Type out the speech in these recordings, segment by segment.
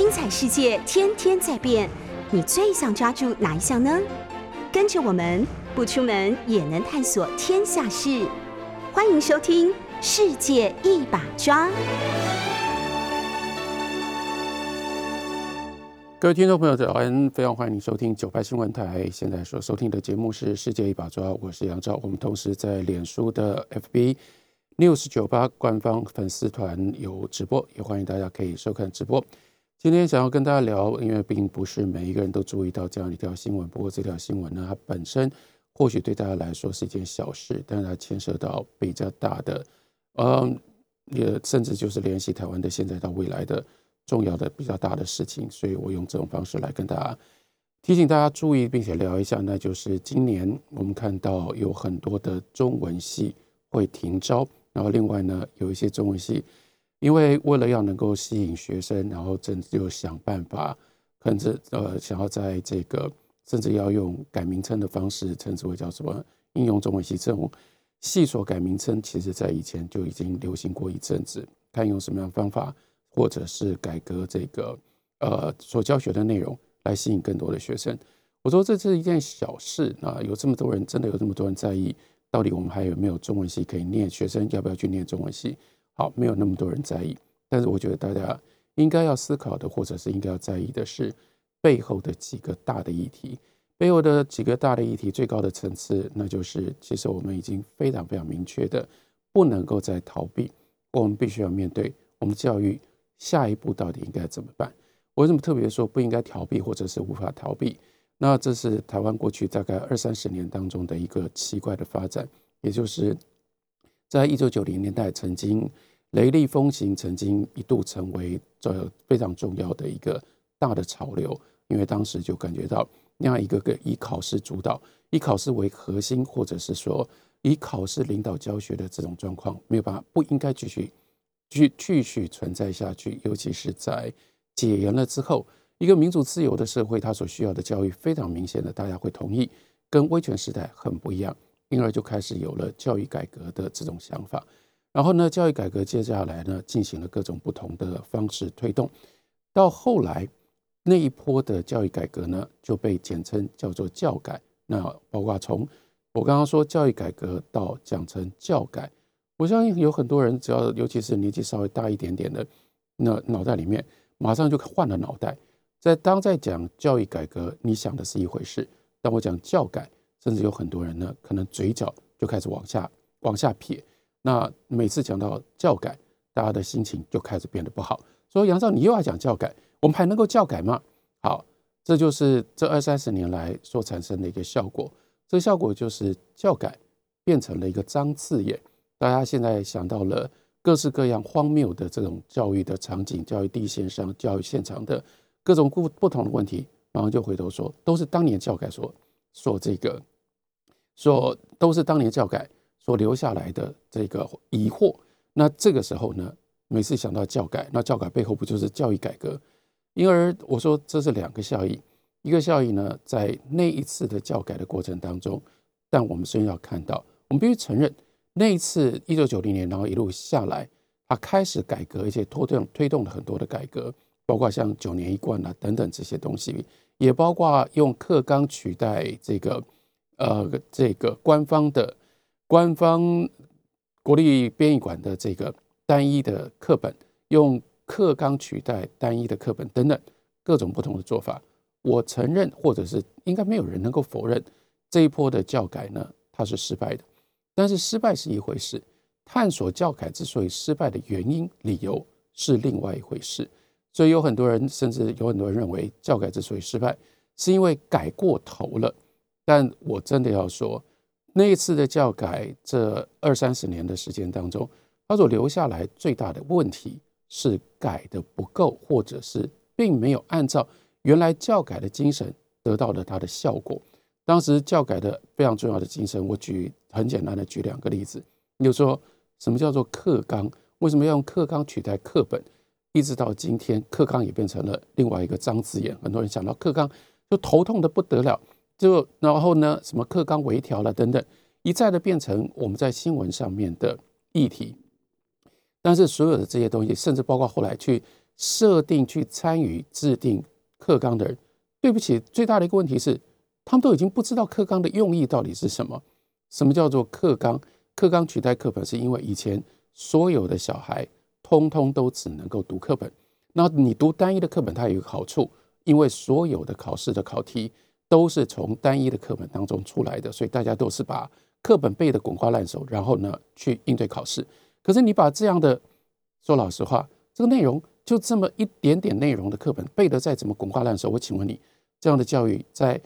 精彩世界天天在变，你最想抓住哪一项呢？跟着我们不出门也能探索天下事，欢迎收听《世界一把抓》。各位听众朋友，早安！非常欢迎收听九八新闻台。现在所收听的节目是《世界一把抓》，我是杨照。我们同时在脸书的 FB News 九八官方粉丝团有直播，也欢迎大家可以收看直播。今天想要跟大家聊，因为并不是每一个人都注意到这样一条新闻。不过这条新闻呢，它本身或许对大家来说是一件小事，但是它牵涉到比较大的，嗯，也甚至就是联系台湾的现在到未来的。重要的比较大的事情，所以我用这种方式来跟大家提醒大家注意，并且聊一下，那就是今年我们看到有很多的中文系会停招，然后另外呢，有一些中文系因为为了要能够吸引学生，然后甚至就想办法，甚至呃想要在这个甚至要用改名称的方式，称之为叫什么应用中文系这种系所改名称，其实在以前就已经流行过一阵子，看用什么样的方法。或者是改革这个呃所教学的内容，来吸引更多的学生。我说这是一件小事啊，有这么多人，真的有这么多人在意，到底我们还有没有中文系可以念？学生要不要去念中文系？好，没有那么多人在意。但是我觉得大家应该要思考的，或者是应该要在意的是背后的几个大的议题。背后的几个大的议题，最高的层次，那就是其实我们已经非常非常明确的，不能够再逃避，我们必须要面对我们教育。下一步到底应该怎么办？为什么特别说不应该逃避，或者是无法逃避？那这是台湾过去大概二三十年当中的一个奇怪的发展，也就是在一九九零年代曾经雷厉风行，曾经一度成为这非常重要的一个大的潮流，因为当时就感觉到那样一个个以考试主导、以考试为核心，或者是说以考试领导教学的这种状况，没有办法，不应该继续。继继续存在下去，尤其是在解严了之后，一个民主自由的社会，它所需要的教育非常明显的，大家会同意，跟威权时代很不一样，因而就开始有了教育改革的这种想法。然后呢，教育改革接下来呢，进行了各种不同的方式推动，到后来那一波的教育改革呢，就被简称叫做教改。那包括从我刚刚说教育改革到讲成教改。我相信有很多人，只要尤其是年纪稍微大一点点的，那脑袋里面马上就换了脑袋。在当在讲教育改革，你想的是一回事；当我讲教改，甚至有很多人呢，可能嘴角就开始往下往下撇。那每次讲到教改，大家的心情就开始变得不好。说杨照，你又要讲教改，我们还能够教改吗？好，这就是这二三十年来所产生的一个效果。这个效果就是教改变成了一个脏字眼。大家现在想到了各式各样荒谬的这种教育的场景，教育地线上、教育现场的各种不不同的问题，然后就回头说，都是当年教改所说这个，说都是当年教改所留下来的这个疑惑。那这个时候呢，每次想到教改，那教改背后不就是教育改革？因而我说这是两个效益，一个效益呢，在那一次的教改的过程当中，但我们先要看到，我们必须承认。那一次，一九九零年，然后一路下来，他开始改革，而且推动推动了很多的改革，包括像九年一贯啊等等这些东西，也包括用课纲取代这个呃这个官方的官方国立编译馆的这个单一的课本，用课纲取代单一的课本等等各种不同的做法。我承认，或者是应该没有人能够否认这一波的教改呢，它是失败的。但是失败是一回事，探索教改之所以失败的原因、理由是另外一回事。所以有很多人，甚至有很多人认为教改之所以失败，是因为改过头了。但我真的要说，那一次的教改，这二三十年的时间当中，它所留下来最大的问题是改的不够，或者是并没有按照原来教改的精神得到了它的效果。当时教改的非常重要的精神，我举很简单的举两个例子。你就说什么叫做课纲？为什么要用课纲取代课本？一直到今天，课纲也变成了另外一个脏字眼。很多人想到课纲就头痛的不得了，就然后呢，什么课纲微调了等等，一再的变成我们在新闻上面的议题。但是所有的这些东西，甚至包括后来去设定去参与制定课纲的人，对不起，最大的一个问题是，他们都已经不知道课纲的用意到底是什么。什么叫做课纲？课纲取代课本，是因为以前所有的小孩通通都只能够读课本。那你读单一的课本，它有一个好处，因为所有的考试的考题都是从单一的课本当中出来的，所以大家都是把课本背得滚瓜烂熟，然后呢去应对考试。可是你把这样的，说老实话，这个内容就这么一点点内容的课本背得再怎么滚瓜烂熟，我请问你，这样的教育在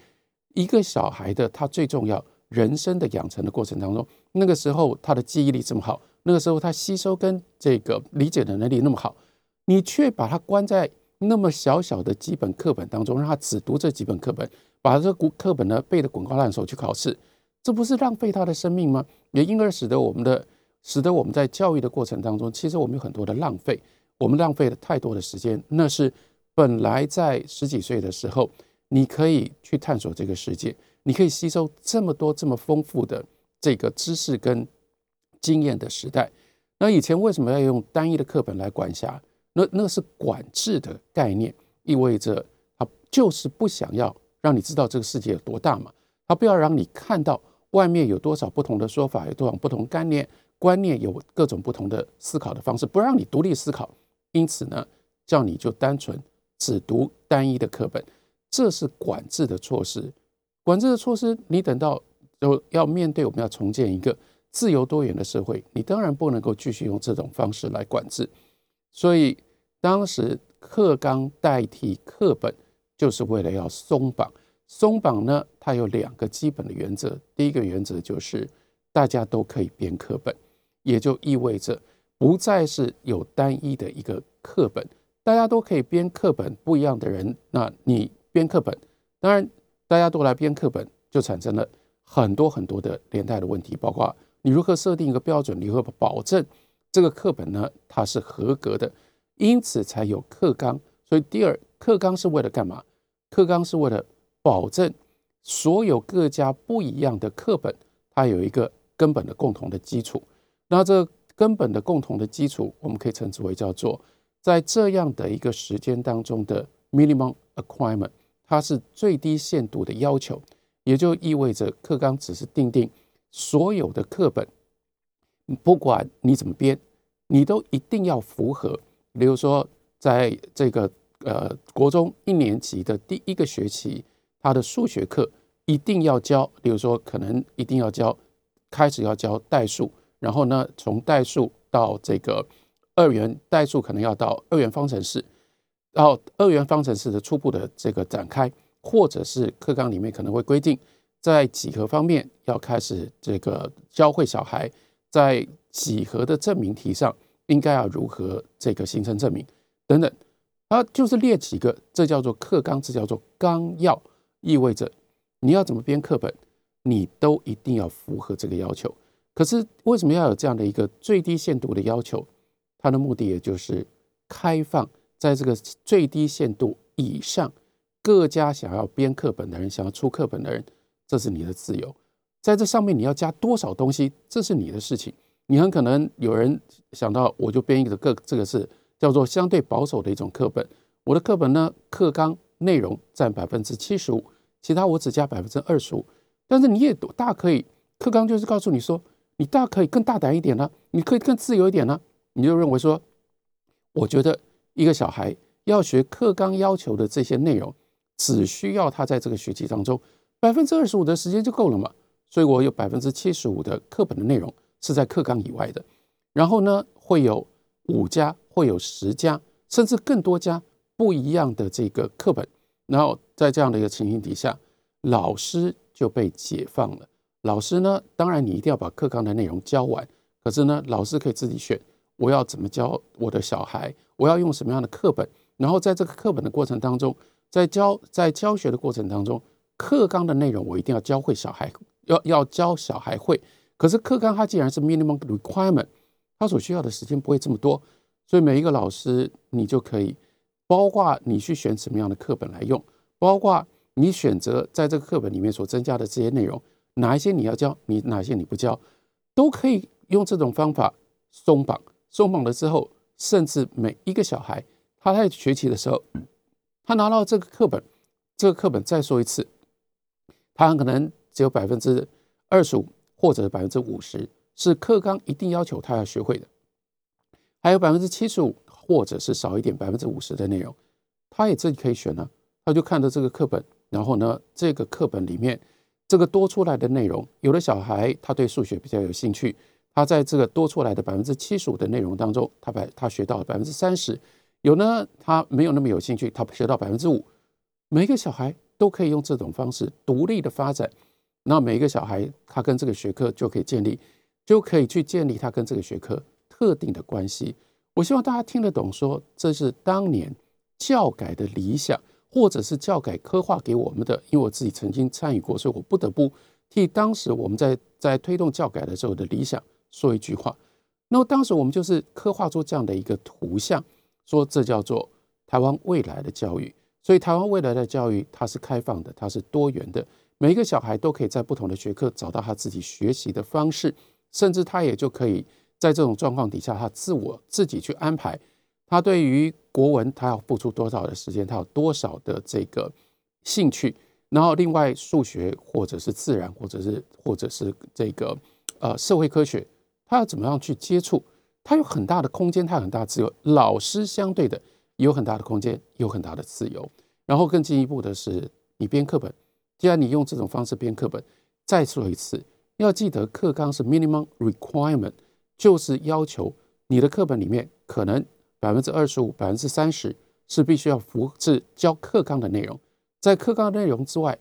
一个小孩的他最重要。人生的养成的过程当中，那个时候他的记忆力这么好，那个时候他吸收跟这个理解的能力那么好，你却把他关在那么小小的几本课本当中，让他只读这几本课本，把这个课本呢背得滚瓜烂熟去考试，这不是浪费他的生命吗？也因而使得我们的，使得我们在教育的过程当中，其实我们有很多的浪费，我们浪费了太多的时间，那是本来在十几岁的时候，你可以去探索这个世界。你可以吸收这么多这么丰富的这个知识跟经验的时代，那以前为什么要用单一的课本来管辖？那那是管制的概念，意味着他就是不想要让你知道这个世界有多大嘛，他不要让你看到外面有多少不同的说法，有多少不同概念观念，有各种不同的思考的方式，不让你独立思考。因此呢，叫你就单纯只读单一的课本，这是管制的措施。管制的措施，你等到就要面对我们要重建一个自由多元的社会，你当然不能够继续用这种方式来管制。所以当时课纲代替课本，就是为了要松绑。松绑呢，它有两个基本的原则。第一个原则就是大家都可以编课本，也就意味着不再是有单一的一个课本，大家都可以编课本。不一样的人，那你编课本，当然。大家都来编课本，就产生了很多很多的连带的问题，包括你如何设定一个标准，如何保证这个课本呢？它是合格的，因此才有课纲。所以第二，课纲是为了干嘛？课纲是为了保证所有各家不一样的课本，它有一个根本的共同的基础。那这根本的共同的基础，我们可以称之为叫做在这样的一个时间当中的 minimum requirement。它是最低限度的要求，也就意味着课纲只是定定所有的课本，不管你怎么编，你都一定要符合。比如说，在这个呃国中一年级的第一个学期，他的数学课一定要教，比如说可能一定要教，开始要教代数，然后呢，从代数到这个二元代数，可能要到二元方程式。然后二元方程式的初步的这个展开，或者是课纲里面可能会规定，在几何方面要开始这个教会小孩，在几何的证明题上应该要如何这个形成证明等等，啊，就是列几个，这叫做课纲，这叫做纲要，意味着你要怎么编课本，你都一定要符合这个要求。可是为什么要有这样的一个最低限度的要求？它的目的也就是开放。在这个最低限度以上，各家想要编课本的人，想要出课本的人，这是你的自由。在这上面你要加多少东西，这是你的事情。你很可能有人想到，我就编一个个，这个是叫做相对保守的一种课本。我的课本呢，课纲内容占百分之七十五，其他我只加百分之二十五。但是你也大可以，课纲就是告诉你说，你大可以更大胆一点呢，你可以更自由一点呢。你就认为说，我觉得。一个小孩要学课纲要求的这些内容，只需要他在这个学期当中百分之二十五的时间就够了嘛？所以我有百分之七十五的课本的内容是在课纲以外的。然后呢，会有五家，会有十家，甚至更多家不一样的这个课本。然后在这样的一个情形底下，老师就被解放了。老师呢，当然你一定要把课纲的内容教完，可是呢，老师可以自己选。我要怎么教我的小孩？我要用什么样的课本？然后在这个课本的过程当中，在教在教学的过程当中，课纲的内容我一定要教会小孩，要要教小孩会。可是课纲它既然是 minimum requirement，它所需要的时间不会这么多，所以每一个老师你就可以，包括你去选什么样的课本来用，包括你选择在这个课本里面所增加的这些内容，哪一些你要教，你哪些你不教，都可以用这种方法松绑。松绑了之后，甚至每一个小孩他在学习的时候，他拿到这个课本，这个课本再说一次，他很可能只有百分之二十五或者百分之五十是课纲一定要求他要学会的，还有百分之七十五或者是少一点百分之五十的内容，他也自己可以选呢。他就看着这个课本，然后呢，这个课本里面这个多出来的内容，有的小孩他对数学比较有兴趣，他在这个多出来的百分之七十五的内容当中，他把他学到百分之三十。有呢，他没有那么有兴趣，他学到百分之五。每一个小孩都可以用这种方式独立的发展。那每一个小孩，他跟这个学科就可以建立，就可以去建立他跟这个学科特定的关系。我希望大家听得懂，说这是当年教改的理想，或者是教改刻画给我们的。因为我自己曾经参与过，所以我不得不替当时我们在在推动教改的时候的理想说一句话。那么当时我们就是刻画出这样的一个图像。说这叫做台湾未来的教育，所以台湾未来的教育它是开放的，它是多元的，每一个小孩都可以在不同的学科找到他自己学习的方式，甚至他也就可以在这种状况底下，他自我自己去安排，他对于国文他要付出多少的时间，他有多少的这个兴趣，然后另外数学或者是自然或者是或者是这个呃社会科学，他要怎么样去接触？他有很大的空间，他有很大自由。老师相对的有很大的空间，有很大的自由。然后更进一步的是，你编课本，既然你用这种方式编课本，再说一次，要记得课纲是 minimum requirement，就是要求你的课本里面可能百分之二十五、百分之三十是必须要复制教课纲的内容，在课纲内容之外，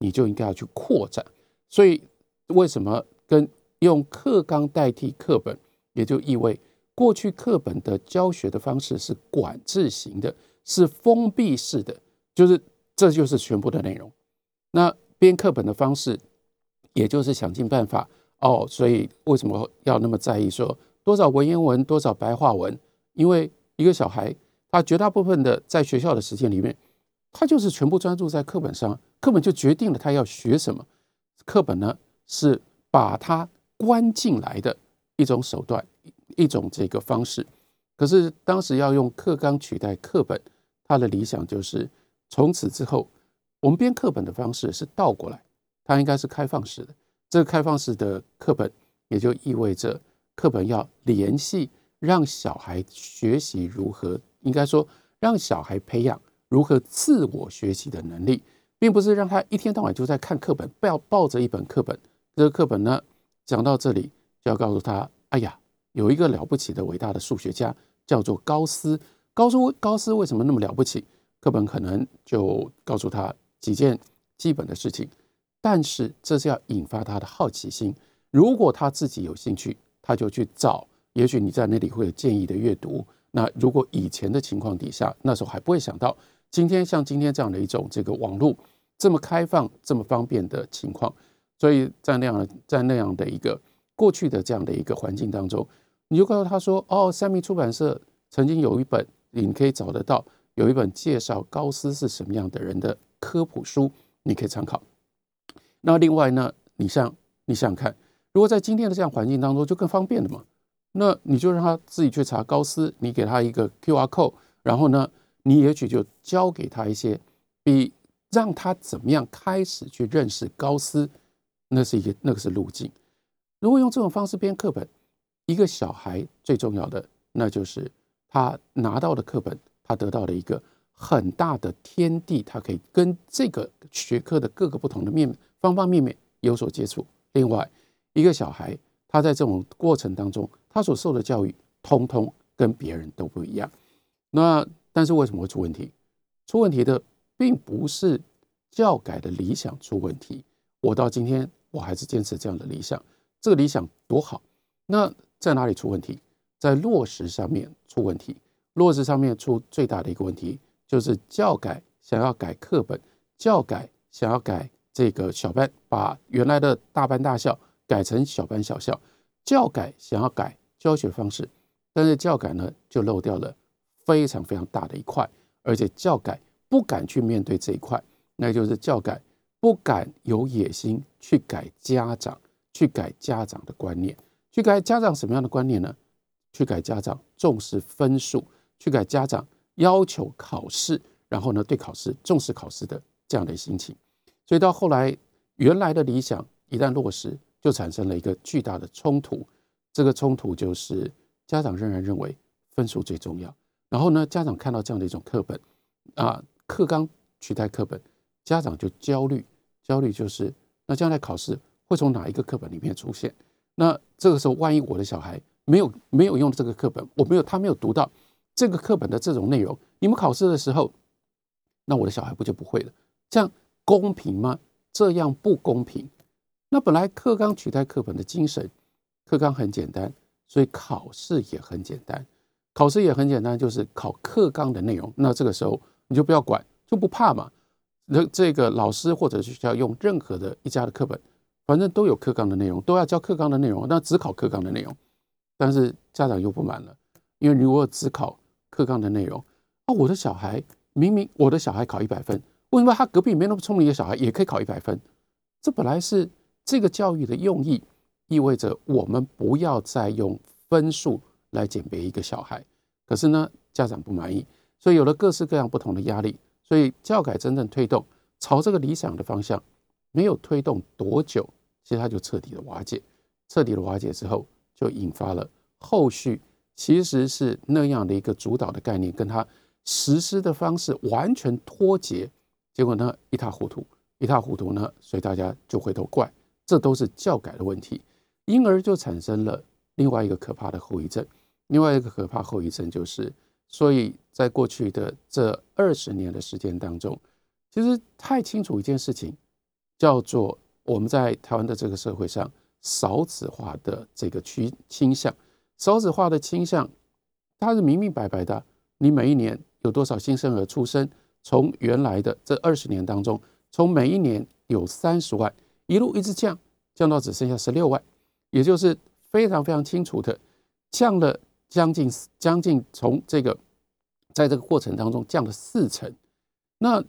你就应该要去扩展。所以为什么跟用课纲代替课本？也就意味，过去课本的教学的方式是管制型的，是封闭式的，就是这就是全部的内容。那编课本的方式，也就是想尽办法哦。所以为什么要那么在意说多少文言文，多少白话文？因为一个小孩，他绝大部分的在学校的时间里面，他就是全部专注在课本上，课本就决定了他要学什么。课本呢，是把他关进来的。一种手段，一种这个方式，可是当时要用课纲取代课本，他的理想就是从此之后，我们编课本的方式是倒过来，它应该是开放式的。这个开放式的课本，也就意味着课本要联系，让小孩学习如何，应该说让小孩培养如何自我学习的能力，并不是让他一天到晚就在看课本，不要抱着一本课本。这个课本呢，讲到这里。就要告诉他，哎呀，有一个了不起的伟大的数学家叫做高斯。高斯高斯为什么那么了不起？课本可能就告诉他几件基本的事情，但是这是要引发他的好奇心。如果他自己有兴趣，他就去找。也许你在那里会有建议的阅读。那如果以前的情况底下，那时候还不会想到，今天像今天这样的一种这个网络这么开放、这么方便的情况，所以在那样在那样的一个。过去的这样的一个环境当中，你就告诉他说：“哦，三明出版社曾经有一本，你可以找得到，有一本介绍高斯是什么样的人的科普书，你可以参考。”那另外呢，你像你想想看，如果在今天的这样环境当中，就更方便了嘛？那你就让他自己去查高斯，你给他一个 Q R code，然后呢，你也许就教给他一些，比让他怎么样开始去认识高斯，那是一个那个是路径。如果用这种方式编课本，一个小孩最重要的，那就是他拿到的课本，他得到了一个很大的天地，他可以跟这个学科的各个不同的面方方面面有所接触。另外，一个小孩他在这种过程当中，他所受的教育，通通跟别人都不一样。那但是为什么会出问题？出问题的并不是教改的理想出问题，我到今天我还是坚持这样的理想。这个理想多好，那在哪里出问题？在落实上面出问题。落实上面出最大的一个问题，就是教改想要改课本，教改想要改这个小班，把原来的大班大校改成小班小校，教改想要改教学方式，但是教改呢就漏掉了非常非常大的一块，而且教改不敢去面对这一块，那就是教改不敢有野心去改家长。去改家长的观念，去改家长什么样的观念呢？去改家长重视分数，去改家长要求考试，然后呢对考试重视考试的这样的心情。所以到后来，原来的理想一旦落实，就产生了一个巨大的冲突。这个冲突就是家长仍然认为分数最重要。然后呢，家长看到这样的一种课本啊，课纲取代课本，家长就焦虑。焦虑就是那将来考试会从哪一个课本里面出现？那这个时候，万一我的小孩没有没有用这个课本，我没有他没有读到这个课本的这种内容，你们考试的时候，那我的小孩不就不会了？这样公平吗？这样不公平。那本来课纲取代课本的精神，课纲很简单，所以考试也很简单。考试也很简单，就是考课纲的内容。那这个时候你就不要管，就不怕嘛。那这个老师或者学校用任何的一家的课本，反正都有课纲的内容，都要教课纲的内容。那只考课纲的内容，但是家长又不满了，因为如果只考课纲的内容，啊，我的小孩明明我的小孩考一百分，为什么他隔壁没那么聪明的小孩也可以考一百分？这本来是这个教育的用意，意味着我们不要再用分数。来鉴别一个小孩，可是呢，家长不满意，所以有了各式各样不同的压力，所以教改真正推动朝这个理想的方向，没有推动多久，其实它就彻底的瓦解，彻底的瓦解之后，就引发了后续其实是那样的一个主导的概念，跟他实施的方式完全脱节，结果呢一塌糊涂，一塌糊涂呢，所以大家就回头怪，这都是教改的问题，因而就产生了另外一个可怕的后遗症。另外一个可怕后遗症就是，所以在过去的这二十年的时间当中，其实太清楚一件事情，叫做我们在台湾的这个社会上少子化的这个趋倾向，少子化的倾向，它是明明白白的。你每一年有多少新生儿出生？从原来的这二十年当中，从每一年有三十万，一路一直降，降到只剩下十六万，也就是非常非常清楚的降了。将近将近从这个，在这个过程当中降了四成，那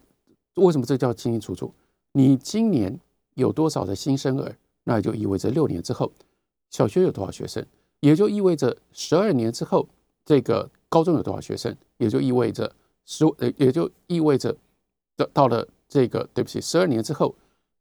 为什么这叫清清楚楚？你今年有多少的新生儿，那也就意味着六年之后小学有多少学生，也就意味着十二年之后这个高中有多少学生，也就意味着十呃也就意味着到到了这个对不起十二年之后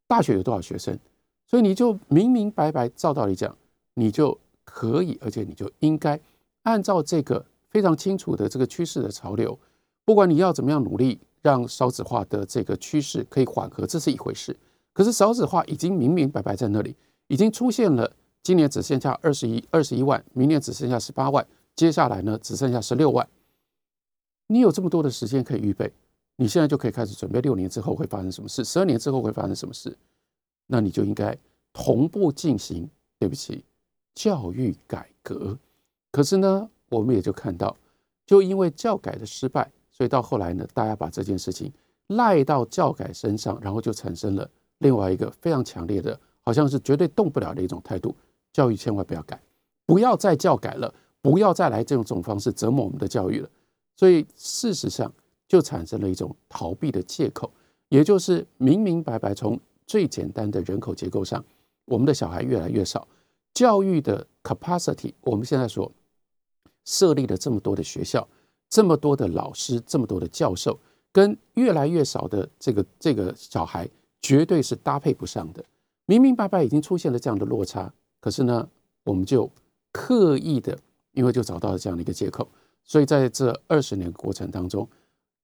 大学有多少学生，所以你就明明白白照道理讲，你就可以，而且你就应该。按照这个非常清楚的这个趋势的潮流，不管你要怎么样努力让少子化的这个趋势可以缓和，这是一回事。可是少子化已经明明白白在那里，已经出现了。今年只剩下二十一二十一万，明年只剩下十八万，接下来呢只剩下十六万。你有这么多的时间可以预备，你现在就可以开始准备六年之后会发生什么事，十二年之后会发生什么事，那你就应该同步进行。对不起，教育改革。可是呢，我们也就看到，就因为教改的失败，所以到后来呢，大家把这件事情赖到教改身上，然后就产生了另外一个非常强烈的，好像是绝对动不了的一种态度：教育千万不要改，不要再教改了，不要再来这种种方式折磨我们的教育了。所以事实上就产生了一种逃避的借口，也就是明明白白从最简单的人口结构上，我们的小孩越来越少，教育的 capacity，我们现在说。设立了这么多的学校，这么多的老师，这么多的教授，跟越来越少的这个这个小孩，绝对是搭配不上的。明明白白已经出现了这样的落差，可是呢，我们就刻意的，因为就找到了这样的一个借口，所以在这二十年过程当中，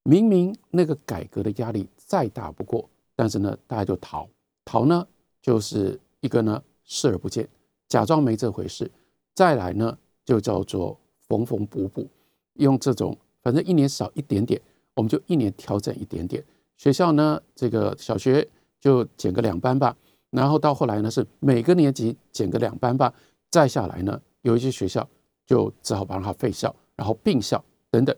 明明那个改革的压力再大不过，但是呢，大家就逃逃呢，就是一个呢视而不见，假装没这回事，再来呢就叫做。缝缝补补，用这种反正一年少一点点，我们就一年调整一点点。学校呢，这个小学就减个两班吧，然后到后来呢是每个年级减个两班吧，再下来呢有一些学校就只好把它废校，然后并校等等。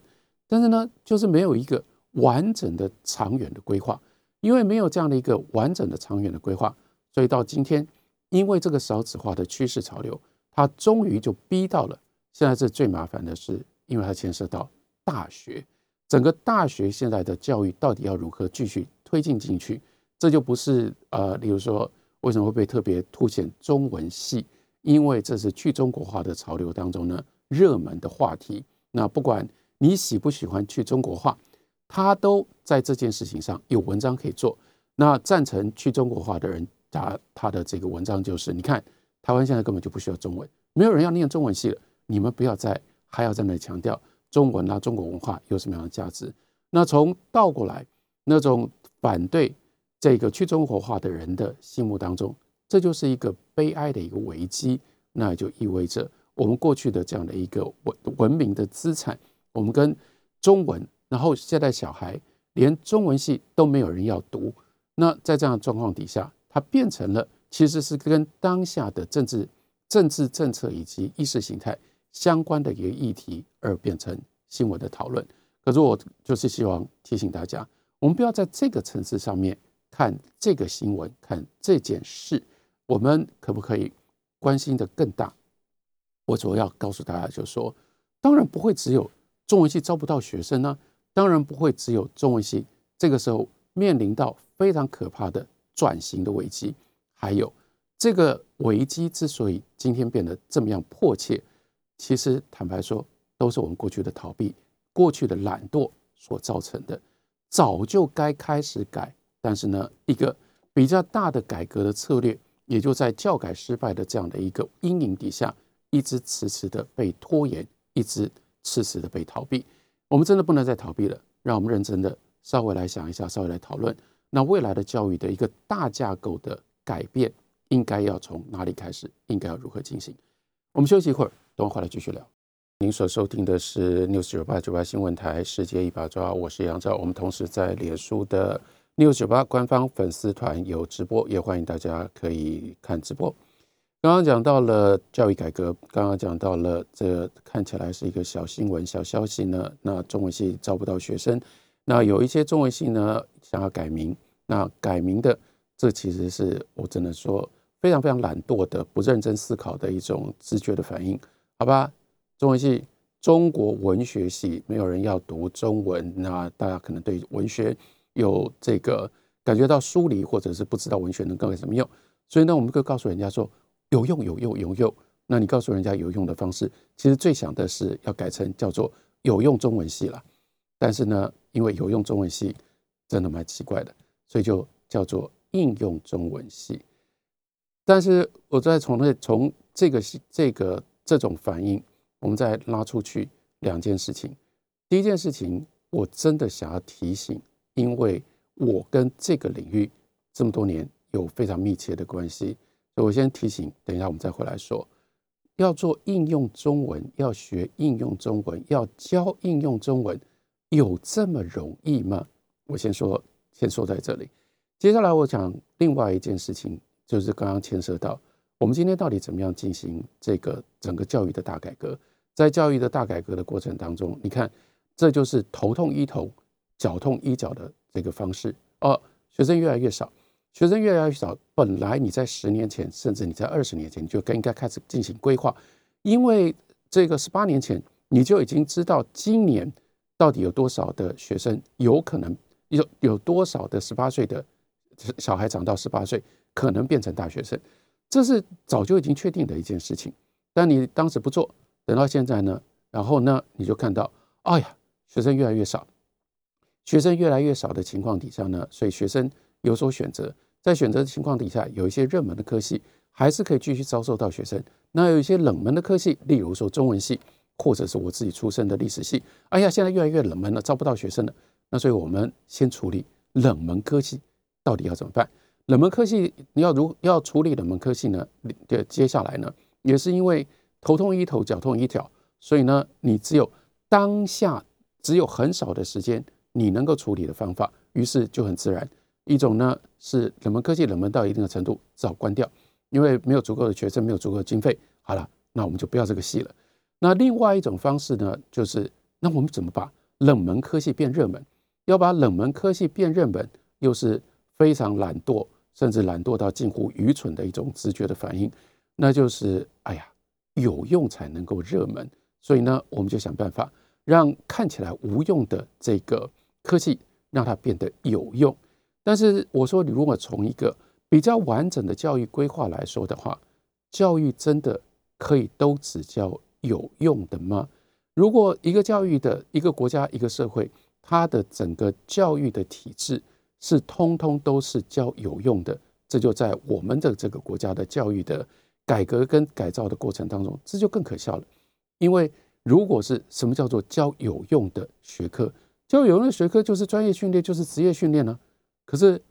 但是呢，就是没有一个完整的长远的规划，因为没有这样的一个完整的长远的规划，所以到今天，因为这个少子化的趋势潮流，它终于就逼到了。现在是最麻烦的是，因为它牵涉到大学，整个大学现在的教育到底要如何继续推进进去？这就不是呃，比如说为什么会被特别凸显中文系？因为这是去中国化的潮流当中呢热门的话题。那不管你喜不喜欢去中国化，他都在这件事情上有文章可以做。那赞成去中国化的人，他他的这个文章就是：你看，台湾现在根本就不需要中文，没有人要念中文系了。你们不要再还要在那里强调中文啊，中国文化有什么样的价值？那从倒过来，那种反对这个去中国化的人的心目当中，这就是一个悲哀的一个危机。那也就意味着我们过去的这样的一个文文明的资产，我们跟中文，然后现在小孩连中文系都没有人要读。那在这样的状况底下，它变成了其实是跟当下的政治、政治政策以及意识形态相关的一个议题而变成新闻的讨论。可是我就是希望提醒大家，我们不要在这个层次上面看这个新闻，看这件事，我们可不可以关心的更大？我主要告诉大家，就是说，当然不会只有中文系招不到学生呢，当然不会只有中文系这个时候面临到非常可怕的转型的危机，还有这个危机之所以今天变得这么样迫切，其实坦白说，都是我们过去的逃避。过去的懒惰所造成的，早就该开始改，但是呢，一个比较大的改革的策略，也就在教改失败的这样的一个阴影底下，一直迟迟的被拖延，一直迟迟的被逃避。我们真的不能再逃避了，让我们认真的稍微来想一下，稍微来讨论，那未来的教育的一个大架构的改变，应该要从哪里开始，应该要如何进行？我们休息一会儿，等会回来继续聊。您所收听的是 News 九八九八新闻台世界一把抓，我是杨照。我们同时在脸书的六九八官方粉丝团有直播，也欢迎大家可以看直播。刚刚讲到了教育改革，刚刚讲到了这看起来是一个小新闻、小消息呢。那中文系招不到学生，那有一些中文系呢想要改名，那改名的这其实是我只能说非常非常懒惰的、不认真思考的一种直觉的反应，好吧？中文系、中国文学系，没有人要读中文，那大家可能对文学有这个感觉到疏离，或者是不知道文学能够有什么用，所以呢，我们就告诉人家说有用、有用、有用。那你告诉人家有用的方式，其实最想的是要改成叫做有用中文系了。但是呢，因为有用中文系真的蛮奇怪的，所以就叫做应用中文系。但是我再从那从这个这个这种反应。我们再拉出去两件事情。第一件事情，我真的想要提醒，因为我跟这个领域这么多年有非常密切的关系，所以我先提醒。等一下我们再回来说，要做应用中文，要学应用中文，要教应用中文，有这么容易吗？我先说，先说在这里。接下来我讲另外一件事情，就是刚刚牵涉到我们今天到底怎么样进行这个整个教育的大改革。在教育的大改革的过程当中，你看，这就是头痛医头，脚痛医脚的这个方式。哦，学生越来越少，学生越来越少。本来你在十年前，甚至你在二十年前，你就应该开始进行规划，因为这个十八年前你就已经知道今年到底有多少的学生有可能有有多少的十八岁的小孩长到十八岁可能变成大学生，这是早就已经确定的一件事情。但你当时不做。等到现在呢，然后呢，你就看到，哎呀，学生越来越少，学生越来越少的情况底下呢，所以学生有所选择，在选择的情况底下，有一些热门的科系还是可以继续招收到学生。那有一些冷门的科系，例如说中文系，或者是我自己出身的历史系，哎呀，现在越来越冷门了，招不到学生了。那所以我们先处理冷门科系，到底要怎么办？冷门科系你要如要处理冷门科系呢？的接下来呢，也是因为。头痛医头，脚痛医脚，所以呢，你只有当下只有很少的时间，你能够处理的方法，于是就很自然。一种呢是冷门科技冷门到一定的程度，只好关掉，因为没有足够的学生，没有足够的经费。好了，那我们就不要这个戏了。那另外一种方式呢，就是那我们怎么把冷门科技变热门？要把冷门科技变热门，又是非常懒惰，甚至懒惰到近乎愚蠢的一种直觉的反应，那就是哎呀。有用才能够热门，所以呢，我们就想办法让看起来无用的这个科技让它变得有用。但是我说，你如果从一个比较完整的教育规划来说的话，教育真的可以都只教有用的吗？如果一个教育的一个国家一个社会，它的整个教育的体制是通通都是教有用的，这就在我们的这个国家的教育的改革跟改造的过程当中，这就更可笑了。因为如果是什么叫做教有用的学科，教有用的学科就是专业训练，就是职业训练呢？可是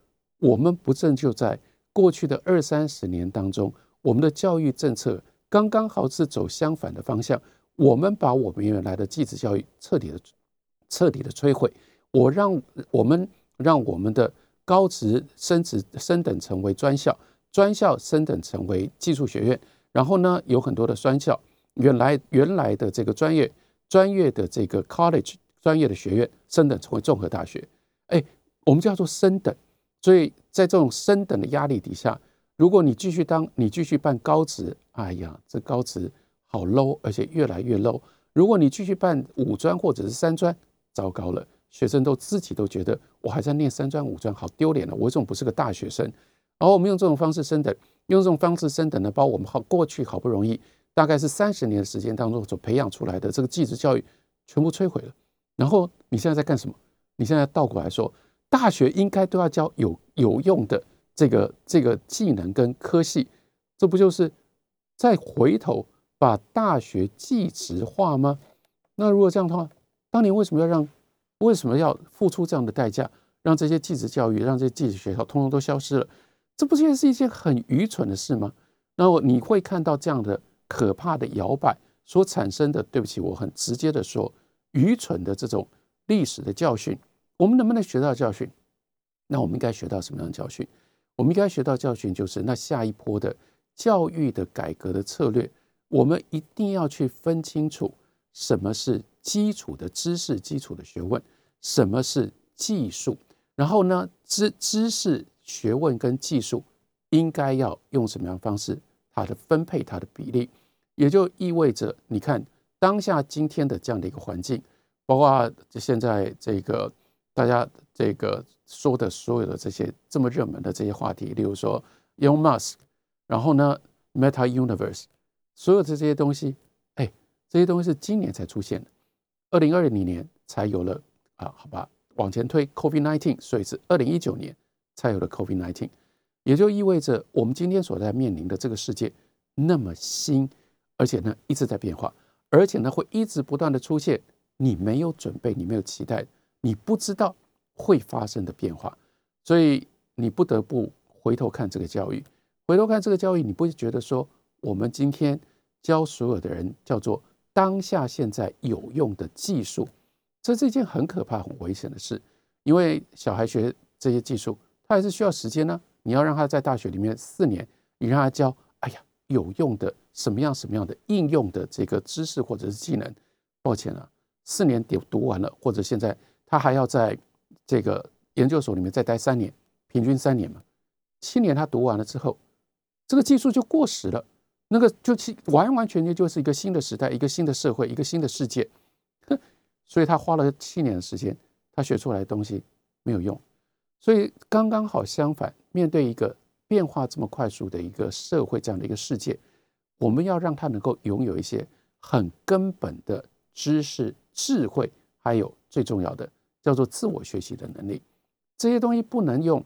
我们不正就在过去的二三十年当中，我们的教育政策刚刚好是走相反的方向。我们把我们原来的继子教育彻底的、彻底的摧毁。我让我们让我们的高职升职升等成为专校，专校升等成为技术学院。然后呢，有很多的专校原来原来的这个专业专业的这个 college 专业的学院升等成为综合大学。哎，我们叫做升等。所以在这种升等的压力底下，如果你继续当你继续办高职，哎呀，这高职好 low，而且越来越 low。如果你继续办五专或者是三专，糟糕了，学生都自己都觉得我还在念三专五专，好丢脸了，我怎么不是个大学生？然后我们用这种方式升等，用这种方式升等呢，把我们好过去好不容易大概是三十年时间当中所培养出来的这个技职教育全部摧毁了。然后你现在在干什么？你现在倒过来说。大学应该都要教有有用的这个这个技能跟科系，这不就是再回头把大学技职化吗？那如果这样的话，当年为什么要让为什么要付出这样的代价，让这些技职教育，让这些技职学校通通都消失了？这不就是一件很愚蠢的事吗？那我你会看到这样的可怕的摇摆所产生的，对不起，我很直接的说，愚蠢的这种历史的教训。我们能不能学到教训？那我们应该学到什么样的教训？我们应该学到教训就是，那下一波的教育的改革的策略，我们一定要去分清楚什么是基础的知识、基础的学问，什么是技术。然后呢，知知识、学问跟技术应该要用什么样的方式，它的分配、它的比例，也就意味着，你看当下今天的这样的一个环境，包括现在这个。大家这个说的所有的这些这么热门的这些话题，例如说 Elon Musk，然后呢 Meta Universe，所有的这些东西，哎，这些东西是今年才出现的，二零二零年才有了啊，好吧，往前推 Covid nineteen，所以是二零一九年才有了 Covid nineteen，也就意味着我们今天所在面临的这个世界那么新，而且呢一直在变化，而且呢会一直不断的出现你没有准备、你没有期待。你不知道会发生的变化，所以你不得不回头看这个教育，回头看这个教育，你不会觉得说我们今天教所有的人叫做当下现在有用的技术，这是一件很可怕、很危险的事，因为小孩学这些技术，他还是需要时间呢。你要让他在大学里面四年，你让他教，有用的什么样什么样的应用的这个知识或者是技能，抱歉啊，四年读读完了，或者现在。他还要在这个研究所里面再待三年，平均三年嘛，七年他读完了之后，这个技术就过时了，那个就完完全全就是一个新的时代，一个新的社会，一个新的世界。所以他花了七年的时间，他学出来的东西没有用。所以刚刚好相反，面对一个变化这么快速的一个社会，这样的一个世界，我们要让他能够拥有一些很根本的知识、智慧，还有最重要的。叫做自我学习的能力，这些东西不能用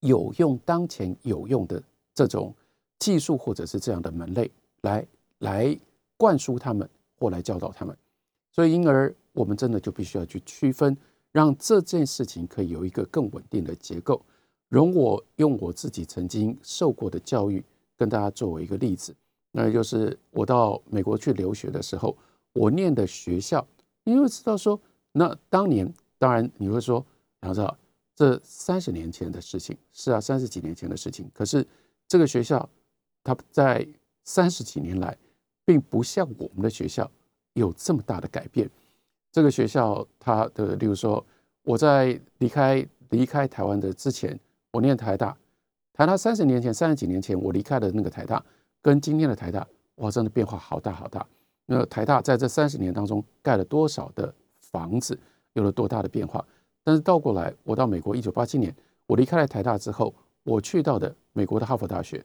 有用当前有用的这种技术或者是这样的门类来来灌输他们或来教导他们，所以因而我们真的就必须要去区分，让这件事情可以有一个更稳定的结构。容我用我自己曾经受过的教育跟大家作为一个例子，那就是我到美国去留学的时候，我念的学校，你会知道说。那当年当然你会说，杨照，这三十年前的事情是啊，三十几年前的事情。可是这个学校，它在三十几年来，并不像我们的学校有这么大的改变。这个学校，它的例如说，我在离开离开台湾的之前，我念台大，台大三十年前、三十几年前我离开的那个台大，跟今天的台大，哇，真的变化好大好大。那台大在这三十年当中盖了多少的？房子有了多大的变化？但是倒过来，我到美国一九八七年，我离开了台大之后，我去到的美国的哈佛大学。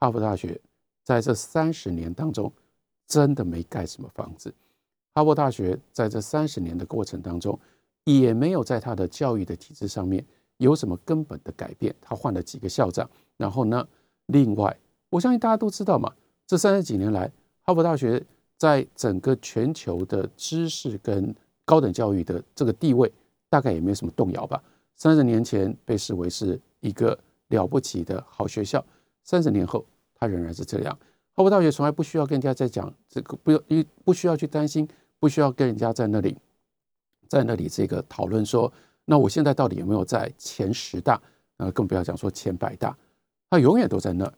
哈佛大学在这三十年当中，真的没盖什么房子。哈佛大学在这三十年的过程当中，也没有在它的教育的体制上面有什么根本的改变。他换了几个校长，然后呢，另外，我相信大家都知道嘛，这三十几年来，哈佛大学在整个全球的知识跟高等教育的这个地位，大概也没有什么动摇吧。三十年前被视为是一个了不起的好学校，三十年后，它仍然是这样。哈佛大学从来不需要跟人家在讲这个，不要，不不需要去担心，不需要跟人家在那里，在那里这个讨论说，那我现在到底有没有在前十大？呃，更不要讲说前百大，它永远都在那。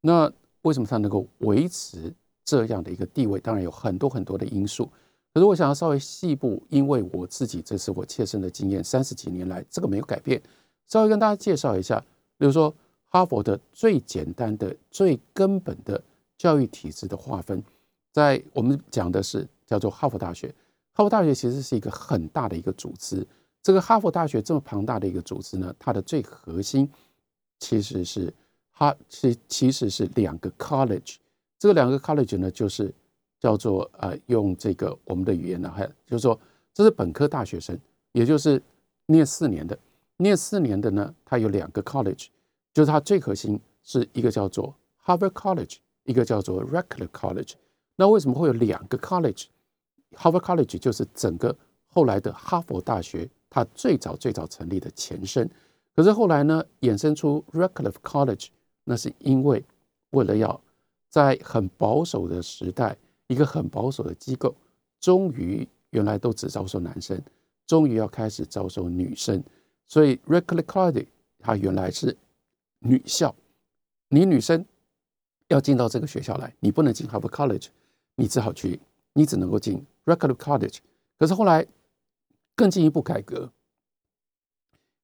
那为什么它能够维持这样的一个地位？当然有很多很多的因素。可是我想要稍微细部，因为我自己这是我切身的经验，三十几年来这个没有改变。稍微跟大家介绍一下，比如说哈佛的最简单的、最根本的。教育体制的划分，在我们讲的是叫做哈佛大学。哈佛大学其实是一个很大的一个组织。这个哈佛大学这么庞大的一个组织呢，它的最核心其实是哈，其其实是两个 college。这两个 college 呢，就是叫做呃，用这个我们的语言呢，还就是说，这是本科大学生，也就是念四年的。念四年的呢，它有两个 college，就是它最核心是一个叫做 Harvard College。一个叫做 Radcliffe College，那为什么会有两个 college？Harvard College 就是整个后来的哈佛大学，它最早最早成立的前身。可是后来呢，衍生出 r e c l i f f College，那是因为为了要在很保守的时代，一个很保守的机构，终于原来都只招收男生，终于要开始招收女生，所以 r e c l i f f College 它原来是女校，你女生。要进到这个学校来，你不能进 Harvard College，你只好去，你只能够进 r e c l i f f College。可是后来更进一步改革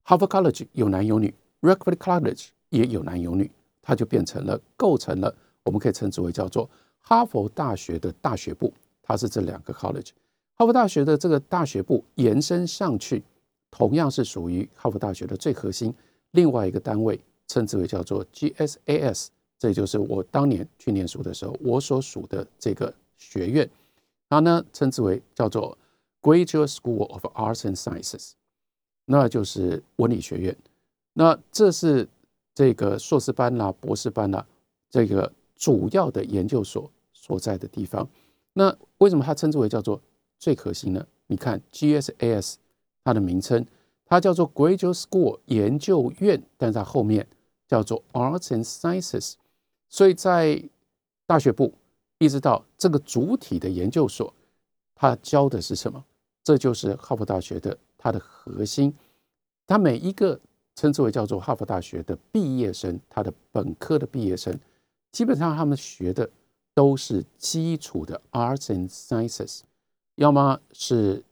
，Harvard College 有男有女，Radcliffe College 也有男有女，它就变成了构成了我们可以称之为叫做哈佛大学的大学部，它是这两个 college。哈佛大学的这个大学部延伸上去，同样是属于哈佛大学的最核心。另外一个单位称之为叫做 GSAS。这就是我当年去念书的时候，我所属的这个学院，它呢称之为叫做 Graduate School of Arts and Sciences，那就是文理学院。那这是这个硕士班啦、博士班啦，这个主要的研究所所在的地方。那为什么它称之为叫做最核心呢？你看 GSAS 它的名称，它叫做 Graduate School 研究院，但在后面叫做 Arts and Sciences。所以在大学部一直到这个主体的研究所，它教的是什么？这就是哈佛大学的它的核心。它每一个称之为叫做哈佛大学的毕业生，他的本科的毕业生，基本上他们学的都是基础的 arts and sciences，要么是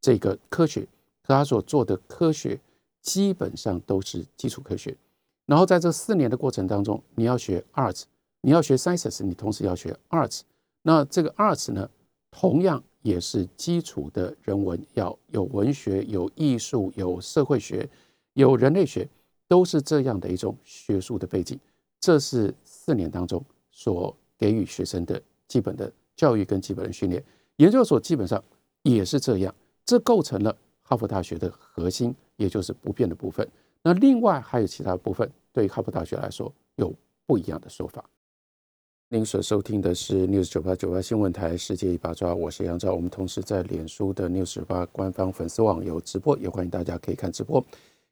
这个科学，他所做的科学基本上都是基础科学。然后在这四年的过程当中，你要学 arts，你要学 sciences，你同时要学 arts。那这个 arts 呢，同样也是基础的人文，要有文学、有艺术、有社会学、有人类学，都是这样的一种学术的背景。这是四年当中所给予学生的基本的教育跟基本的训练。研究所基本上也是这样，这构成了哈佛大学的核心，也就是不变的部分。那另外还有其他部分，对于哈佛大学来说有不一样的说法。您所收听的是 News 九八九八新闻台世界一把抓，我是杨照。我们同时在脸书的 News 九八官方粉丝网有直播，也欢迎大家可以看直播。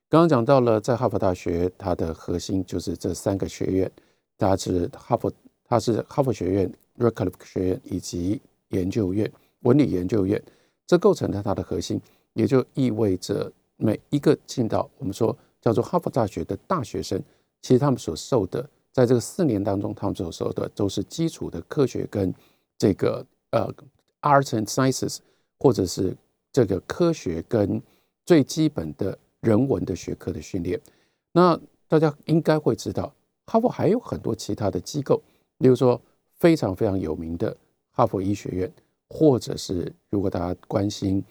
刚刚讲到了，在哈佛大学，它的核心就是这三个学院，它是哈佛，它是哈佛学院、r e c l i f f 学院以及研究院、文理研究院，这构成了它的核心，也就意味着每一个进到我们说。叫做哈佛大学的大学生，其实他们所受的，在这个四年当中，他们所受的都是基础的科学跟这个呃 arts and sciences，或者是这个科学跟最基本的人文的学科的训练。那大家应该会知道，哈佛还有很多其他的机构，例如说非常非常有名的哈佛医学院，或者是如果大家关心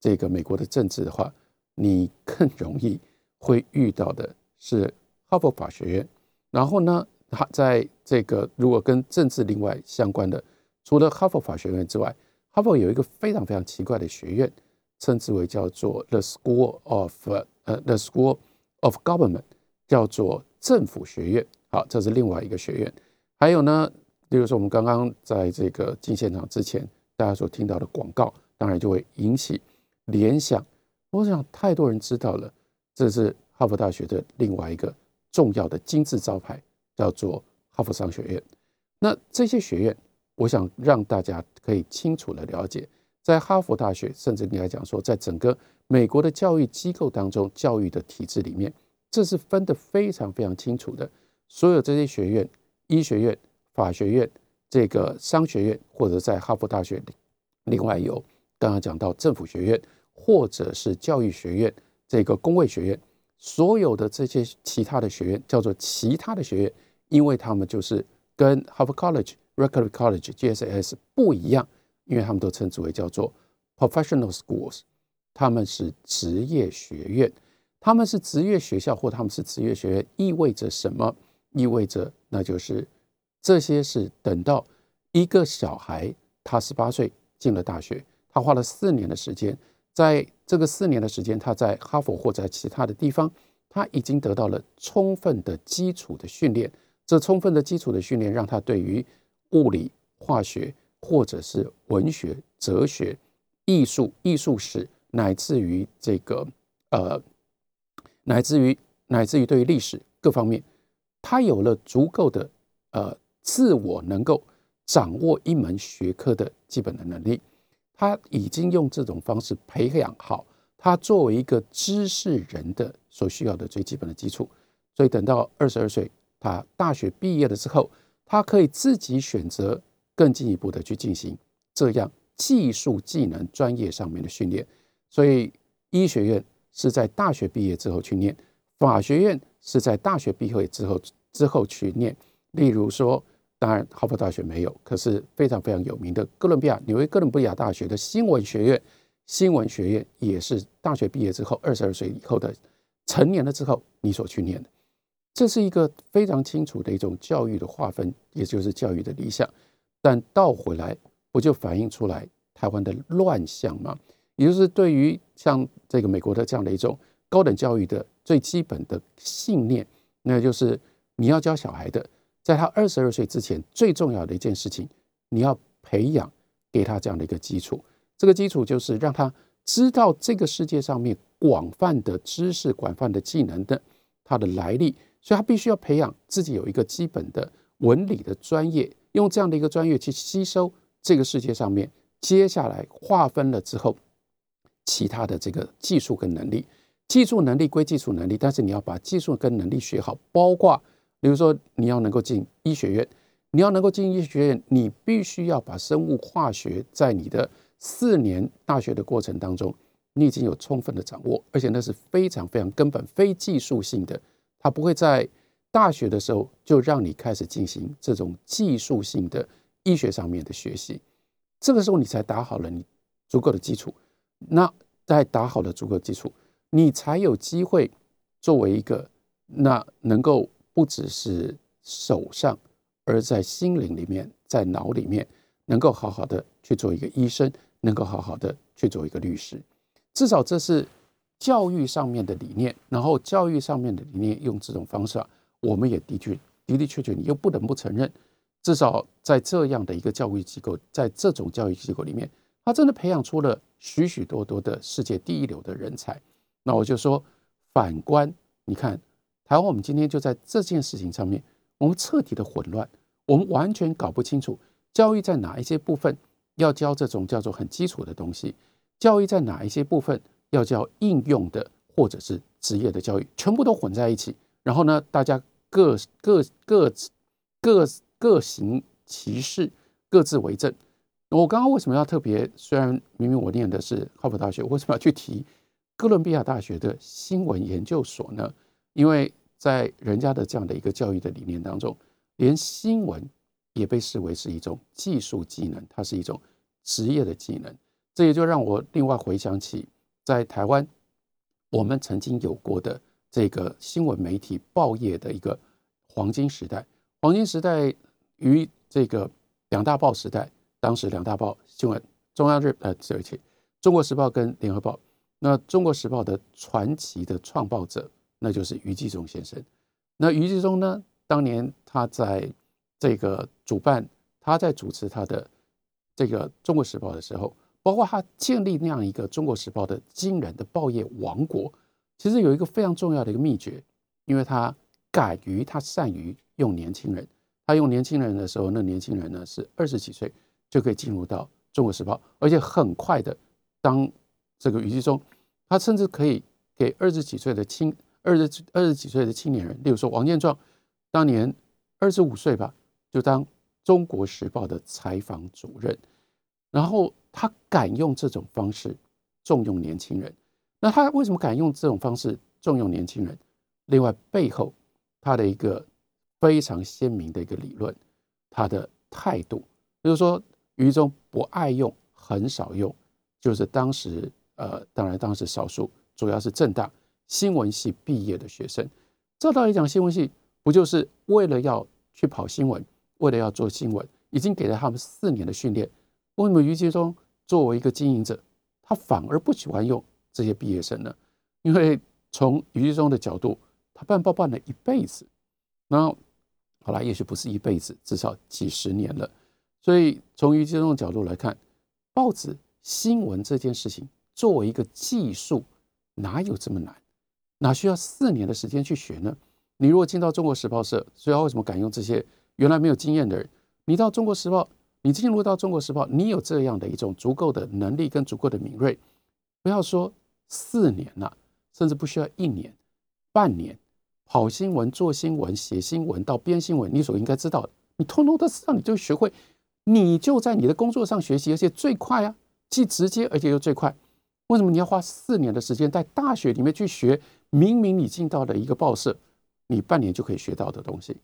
这个美国的政治的话，你更容易。会遇到的是哈佛法学院，然后呢，它在这个如果跟政治另外相关的，除了哈佛法学院之外，哈佛有一个非常非常奇怪的学院，称之为叫做 The School of 呃 The School of Government，叫做政府学院。好，这是另外一个学院。还有呢，例如说我们刚刚在这个进现场之前，大家所听到的广告，当然就会引起联想。我想太多人知道了，这是哈佛大学的另外一个重要的金字招牌，叫做哈佛商学院。那这些学院，我想让大家可以清楚的了解，在哈佛大学，甚至应该讲说，在整个美国的教育机构当中，教育的体制里面，这是分得非常非常清楚的。所有这些学院，医学院、法学院、这个商学院，或者在哈佛大学里，另外有刚刚讲到政府学院。或者是教育学院，这个工位学院，所有的这些其他的学院叫做其他的学院，因为他们就是跟 Harvard college，record college，GSAS 不一样，因为他们都称之为叫做 professional schools，他们是职业学院，他们是职业学校或他们是职业学院，意味着什么？意味着那就是这些是等到一个小孩他十八岁进了大学，他花了四年的时间。在这个四年的时间，他在哈佛或者其他的地方，他已经得到了充分的基础的训练。这充分的基础的训练，让他对于物理、化学，或者是文学、哲学、艺术、艺术史，乃至于这个呃，乃至于乃至于对于历史各方面，他有了足够的呃自我能够掌握一门学科的基本的能力。他已经用这种方式培养好他作为一个知识人的所需要的最基本的基础，所以等到二十二岁，他大学毕业了之后，他可以自己选择更进一步的去进行这样技术技能专业上面的训练。所以医学院是在大学毕业之后去念，法学院是在大学毕业之后之后去念。例如说。当然，哈佛大学没有，可是非常非常有名的哥伦比亚纽约哥伦比亚大学的新闻学院，新闻学院也是大学毕业之后二十二岁以后的成年了之后你所去念的，这是一个非常清楚的一种教育的划分，也就是教育的理想。但倒回来，不就反映出来台湾的乱象吗？也就是对于像这个美国的这样的一种高等教育的最基本的信念，那就是你要教小孩的。在他二十二岁之前，最重要的一件事情，你要培养给他这样的一个基础。这个基础就是让他知道这个世界上面广泛的知识、广泛的技能的它的来历。所以，他必须要培养自己有一个基本的文理的专业，用这样的一个专业去吸收这个世界上面接下来划分了之后其他的这个技术跟能力。技术能力归技术能力，但是你要把技术跟能力学好，包括。比如说，你要能够进医学院，你要能够进医学院，你必须要把生物化学在你的四年大学的过程当中，你已经有充分的掌握，而且那是非常非常根本、非技术性的，它不会在大学的时候就让你开始进行这种技术性的医学上面的学习。这个时候你才打好了你足够的基础，那在打好了足够基础，你才有机会作为一个那能够。不只是手上，而在心灵里面，在脑里面，能够好好的去做一个医生，能够好好的去做一个律师，至少这是教育上面的理念。然后教育上面的理念用这种方式啊，我们也的确的的确确，你又不得不承认，至少在这样的一个教育机构，在这种教育机构里面，他真的培养出了许许多多的世界第一流的人才。那我就说，反观你看。然后我们今天就在这件事情上面，我们彻底的混乱，我们完全搞不清楚教育在哪一些部分要教这种叫做很基础的东西，教育在哪一些部分要教应用的或者是职业的教育，全部都混在一起。然后呢，大家各各各各各行其事，各自为政。我刚刚为什么要特别？虽然明明我念的是哈佛大学，为什么要去提哥伦比亚大学的新闻研究所呢？因为在人家的这样的一个教育的理念当中，连新闻也被视为是一种技术技能，它是一种职业的技能。这也就让我另外回想起，在台湾我们曾经有过的这个新闻媒体报业的一个黄金时代。黄金时代与这个两大报时代，当时两大报新闻中央日呃，对不起，《中国时报》跟《联合报》。那《中国时报》的传奇的创报者，那就是余继忠先生。那余继忠呢，当年他在这个主办，他在主持他的这个《中国时报》的时候，包括他建立那样一个《中国时报》的惊人的报业王国，其实有一个非常重要的一个秘诀，因为他敢于，他善于用年轻人。他用年轻人的时候，那年轻人呢是二十几岁就可以进入到《中国时报》，而且很快的当。这个余继忠，他甚至可以给二十几岁的青二十二十几岁的青年人，例如说王建壮，当年二十五岁吧，就当《中国时报》的采访主任，然后他敢用这种方式重用年轻人。那他为什么敢用这种方式重用年轻人？另外背后他的一个非常鲜明的一个理论，他的态度，就是说余中不爱用，很少用，就是当时。呃，当然，当时少数，主要是正大新闻系毕业的学生。照道理讲，新闻系不就是为了要去跑新闻，为了要做新闻，已经给了他们四年的训练。为什么余杰忠作为一个经营者，他反而不喜欢用这些毕业生呢？因为从余杰忠的角度，他办报办了一辈子，那好了，也许不是一辈子，至少几十年了。所以从余杰忠的角度来看，报纸新闻这件事情。作为一个技术，哪有这么难？哪需要四年的时间去学呢？你如果进到中国时报社，所以为什么敢用这些原来没有经验的人？你到中国时报，你进入到中国时报，你有这样的一种足够的能力跟足够的敏锐，不要说四年了，甚至不需要一年、半年，跑新闻、做新闻、写新闻到编新闻，你所应该知道的，你通通都知道，你就学会，你就在你的工作上学习，而且最快啊，既直接而且又最快。为什么你要花四年的时间在大学里面去学？明明你进到了一个报社，你半年就可以学到的东西。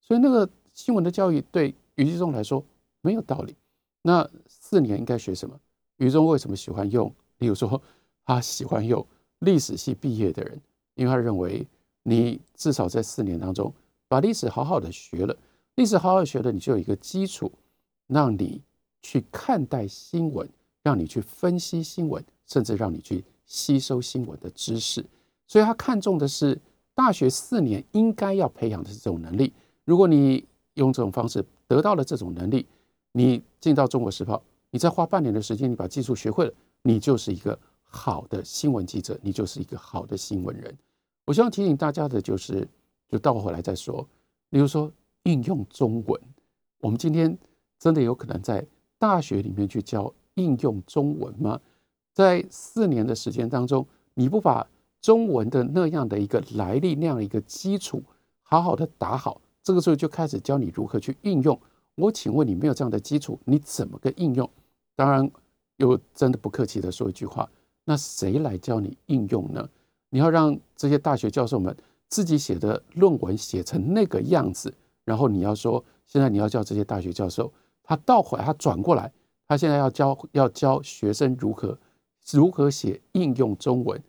所以那个新闻的教育对余继忠来说没有道理。那四年应该学什么？余忠为什么喜欢用？例如说，他喜欢用历史系毕业的人，因为他认为你至少在四年当中把历史好好的学了，历史好好学了，你就有一个基础，让你去看待新闻，让你去分析新闻。甚至让你去吸收新闻的知识，所以他看重的是大学四年应该要培养的这种能力。如果你用这种方式得到了这种能力，你进到《中国时报》，你再花半年的时间，你把技术学会了，你就是一个好的新闻记者，你就是一个好的新闻人。我希望提醒大家的就是，就倒回来再说，例如说应用中文，我们今天真的有可能在大学里面去教应用中文吗？在四年的时间当中，你不把中文的那样的一个来历、那样的一个基础好好的打好，这个时候就开始教你如何去应用。我请问你没有这样的基础，你怎么个应用？当然，又真的不客气的说一句话，那谁来教你应用呢？你要让这些大学教授们自己写的论文写成那个样子，然后你要说，现在你要教这些大学教授，他倒回来，他转过来，他现在要教要教学生如何。如何写应用中文？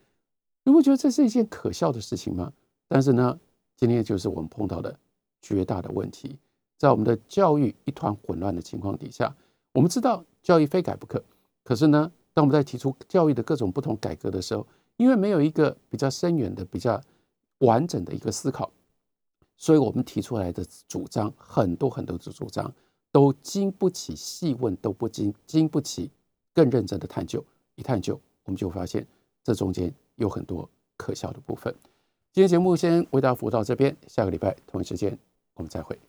你不觉得这是一件可笑的事情吗？但是呢，今天就是我们碰到的绝大的问题，在我们的教育一团混乱的情况底下，我们知道教育非改不可。可是呢，当我们在提出教育的各种不同改革的时候，因为没有一个比较深远的、比较完整的一个思考，所以我们提出来的主张很多很多的主张都经不起细问，都不经经不起更认真的探究。一探究，我们就发现这中间有很多可笑的部分。今天节目先为大家服务到这边，下个礼拜同一时间我们再会。